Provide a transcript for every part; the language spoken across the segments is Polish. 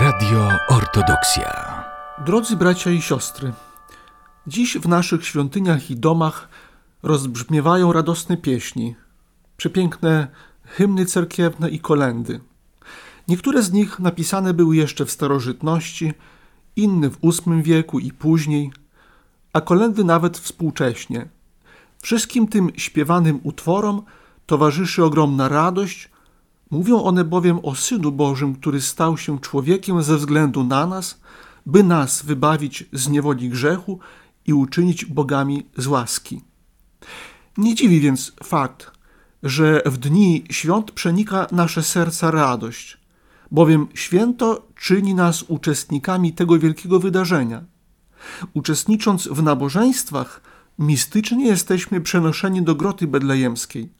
Radio Ortodoksja. Drodzy bracia i siostry, dziś w naszych świątyniach i domach rozbrzmiewają radosne pieśni, przepiękne hymny cerkiewne i kolendy. Niektóre z nich napisane były jeszcze w starożytności, inne w VIII wieku i później, a kolendy nawet współcześnie. Wszystkim tym śpiewanym utworom towarzyszy ogromna radość, mówią one bowiem o Synu Bożym, który stał się człowiekiem ze względu na nas, by nas wybawić z niewoli grzechu i uczynić bogami z łaski. Nie dziwi więc fakt, że w dni świąt przenika nasze serca radość, bowiem święto czyni nas uczestnikami tego wielkiego wydarzenia. Uczestnicząc w nabożeństwach, mistycznie jesteśmy przenoszeni do groty bedlejemskiej.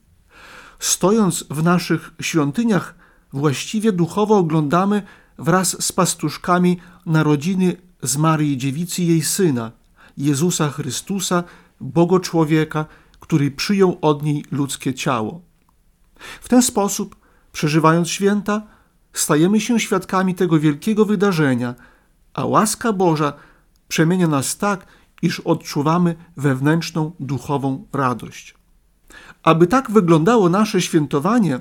Stojąc w naszych świątyniach, właściwie duchowo oglądamy wraz z pastuszkami narodziny z Maryi Dziewicy jej Syna, Jezusa Chrystusa, Bogo Człowieka, który przyjął od niej ludzkie ciało. W ten sposób, przeżywając święta, stajemy się świadkami tego wielkiego wydarzenia, a łaska Boża przemienia nas tak, iż odczuwamy wewnętrzną duchową radość. Aby tak wyglądało nasze świętowanie,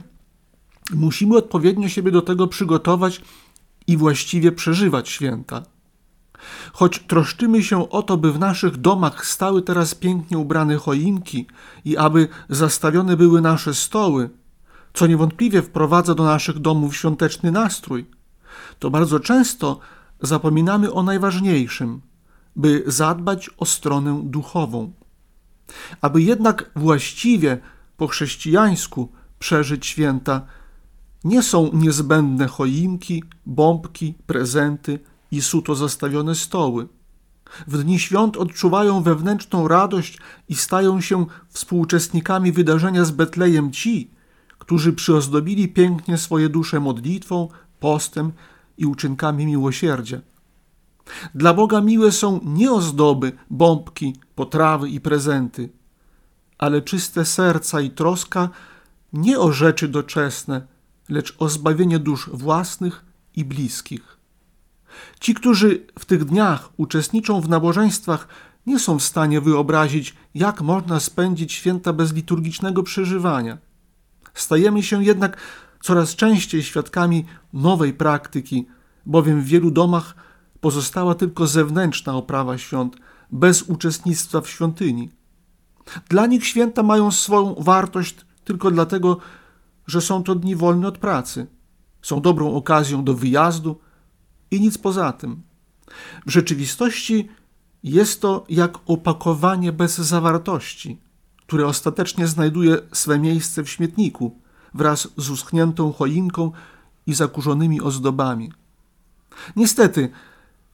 musimy odpowiednio siebie do tego przygotować i właściwie przeżywać święta. Choć troszczymy się o to, by w naszych domach stały teraz pięknie ubrane choinki i aby zastawione były nasze stoły, co niewątpliwie wprowadza do naszych domów świąteczny nastrój, to bardzo często zapominamy o najważniejszym, by zadbać o stronę duchową. Aby jednak właściwie po chrześcijańsku przeżyć święta, nie są niezbędne choinki, bombki, prezenty i suto zastawione stoły. W dni świąt odczuwają wewnętrzną radość i stają się współuczestnikami wydarzenia z Betlejem ci, którzy przyozdobili pięknie swoje dusze modlitwą, postem i uczynkami miłosierdzia. Dla Boga miłe są nie ozdoby, bombki, potrawy i prezenty, ale czyste serca i troska nie o rzeczy doczesne, lecz o zbawienie dusz własnych i bliskich. Ci, którzy w tych dniach uczestniczą w nabożeństwach, nie są w stanie wyobrazić, jak można spędzić święta bez liturgicznego przeżywania. Stajemy się jednak coraz częściej świadkami nowej praktyki, bowiem w wielu domach pozostała tylko zewnętrzna oprawa świąt, bez uczestnictwa w świątyni. Dla nich święta mają swoją wartość tylko dlatego, że są to dni wolne od pracy. Są dobrą okazją do wyjazdu i nic poza tym. W rzeczywistości jest to jak opakowanie bez zawartości, które ostatecznie znajduje swe miejsce w śmietniku wraz z uschniętą choinką i zakurzonymi ozdobami. Niestety,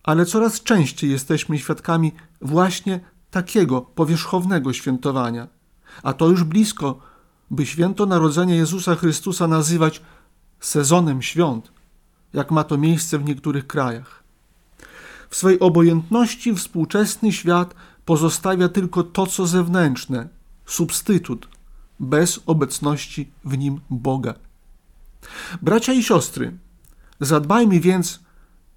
ale coraz częściej jesteśmy świadkami właśnie takiego powierzchownego świętowania, a to już blisko, by święto Narodzenia Jezusa Chrystusa nazywać sezonem świąt, jak ma to miejsce w niektórych krajach. W swej obojętności współczesny świat pozostawia tylko to, co zewnętrzne, substytut, bez obecności w nim Boga. Bracia i siostry, zadbajmy więc,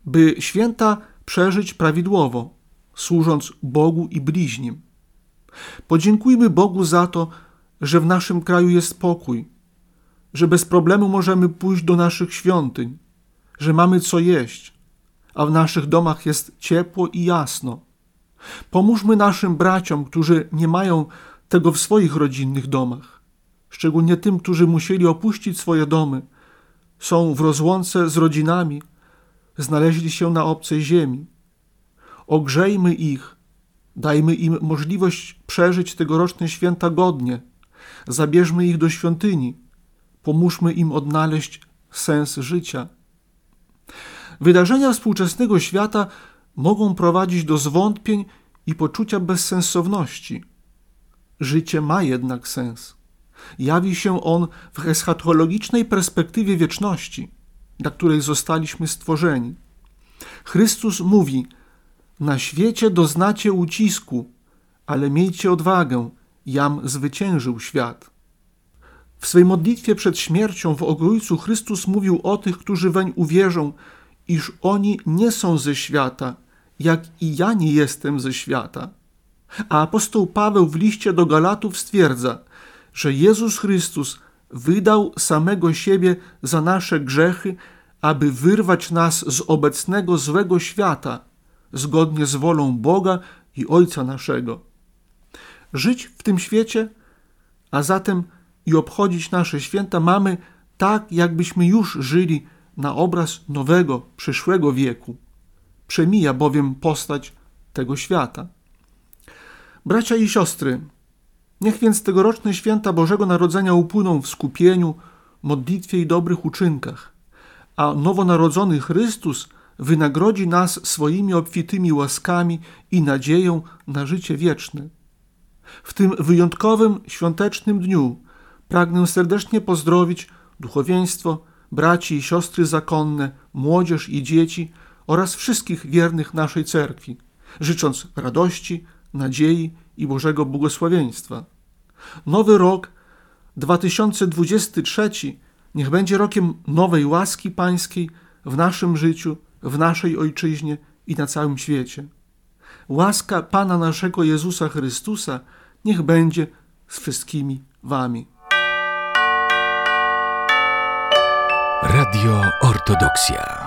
by święta przeżyć prawidłowo, służąc Bogu i bliźnim. Podziękujmy Bogu za to, że w naszym kraju jest spokój, że bez problemu możemy pójść do naszych świątyń, że mamy co jeść, a w naszych domach jest ciepło i jasno. Pomóżmy naszym braciom, którzy nie mają tego w swoich rodzinnych domach, szczególnie tym, którzy musieli opuścić swoje domy, są w rozłące z rodzinami, znaleźli się na obcej ziemi. Ogrzejmy ich, dajmy im możliwość przeżyć tegoroczne święta godnie, zabierzmy ich do świątyni, pomóżmy im odnaleźć sens życia. Wydarzenia współczesnego świata mogą prowadzić do zwątpień i poczucia bezsensowności. Życie ma jednak sens. Jawi się on w eschatologicznej perspektywie wieczności, dla której zostaliśmy stworzeni. Chrystus mówi: Na świecie doznacie ucisku, ale miejcie odwagę, jam zwyciężył świat. W swej modlitwie przed śmiercią w Ojcu Chrystus mówił o tych, którzy weń uwierzą iż oni nie są ze świata, jak i ja nie jestem ze świata. A apostoł Paweł w liście do Galatów stwierdza, że Jezus Chrystus wydał samego siebie za nasze grzechy, aby wyrwać nas z obecnego złego świata, zgodnie z wolą Boga i Ojca naszego. Żyć w tym świecie, a zatem i obchodzić nasze święta mamy tak, jakbyśmy już żyli na obraz nowego, przyszłego wieku. Przemija bowiem postać tego świata. Bracia i siostry, niech więc tegoroczne święta Bożego Narodzenia upłyną w skupieniu, modlitwie i dobrych uczynkach, a nowonarodzony Chrystus wynagrodzi nas swoimi obfitymi łaskami i nadzieją na życie wieczne. W tym wyjątkowym, świątecznym dniu pragnę serdecznie pozdrowić duchowieństwo, braci i siostry zakonne, młodzież i dzieci oraz wszystkich wiernych naszej cerkwi, życząc radości, nadziei i Bożego błogosławieństwa. Nowy rok 2023 niech będzie rokiem nowej łaski pańskiej w naszym życiu, w naszej ojczyźnie i na całym świecie. Łaska Pana naszego Jezusa Chrystusa niech będzie z wszystkimi wami. Radio Ortodoksja.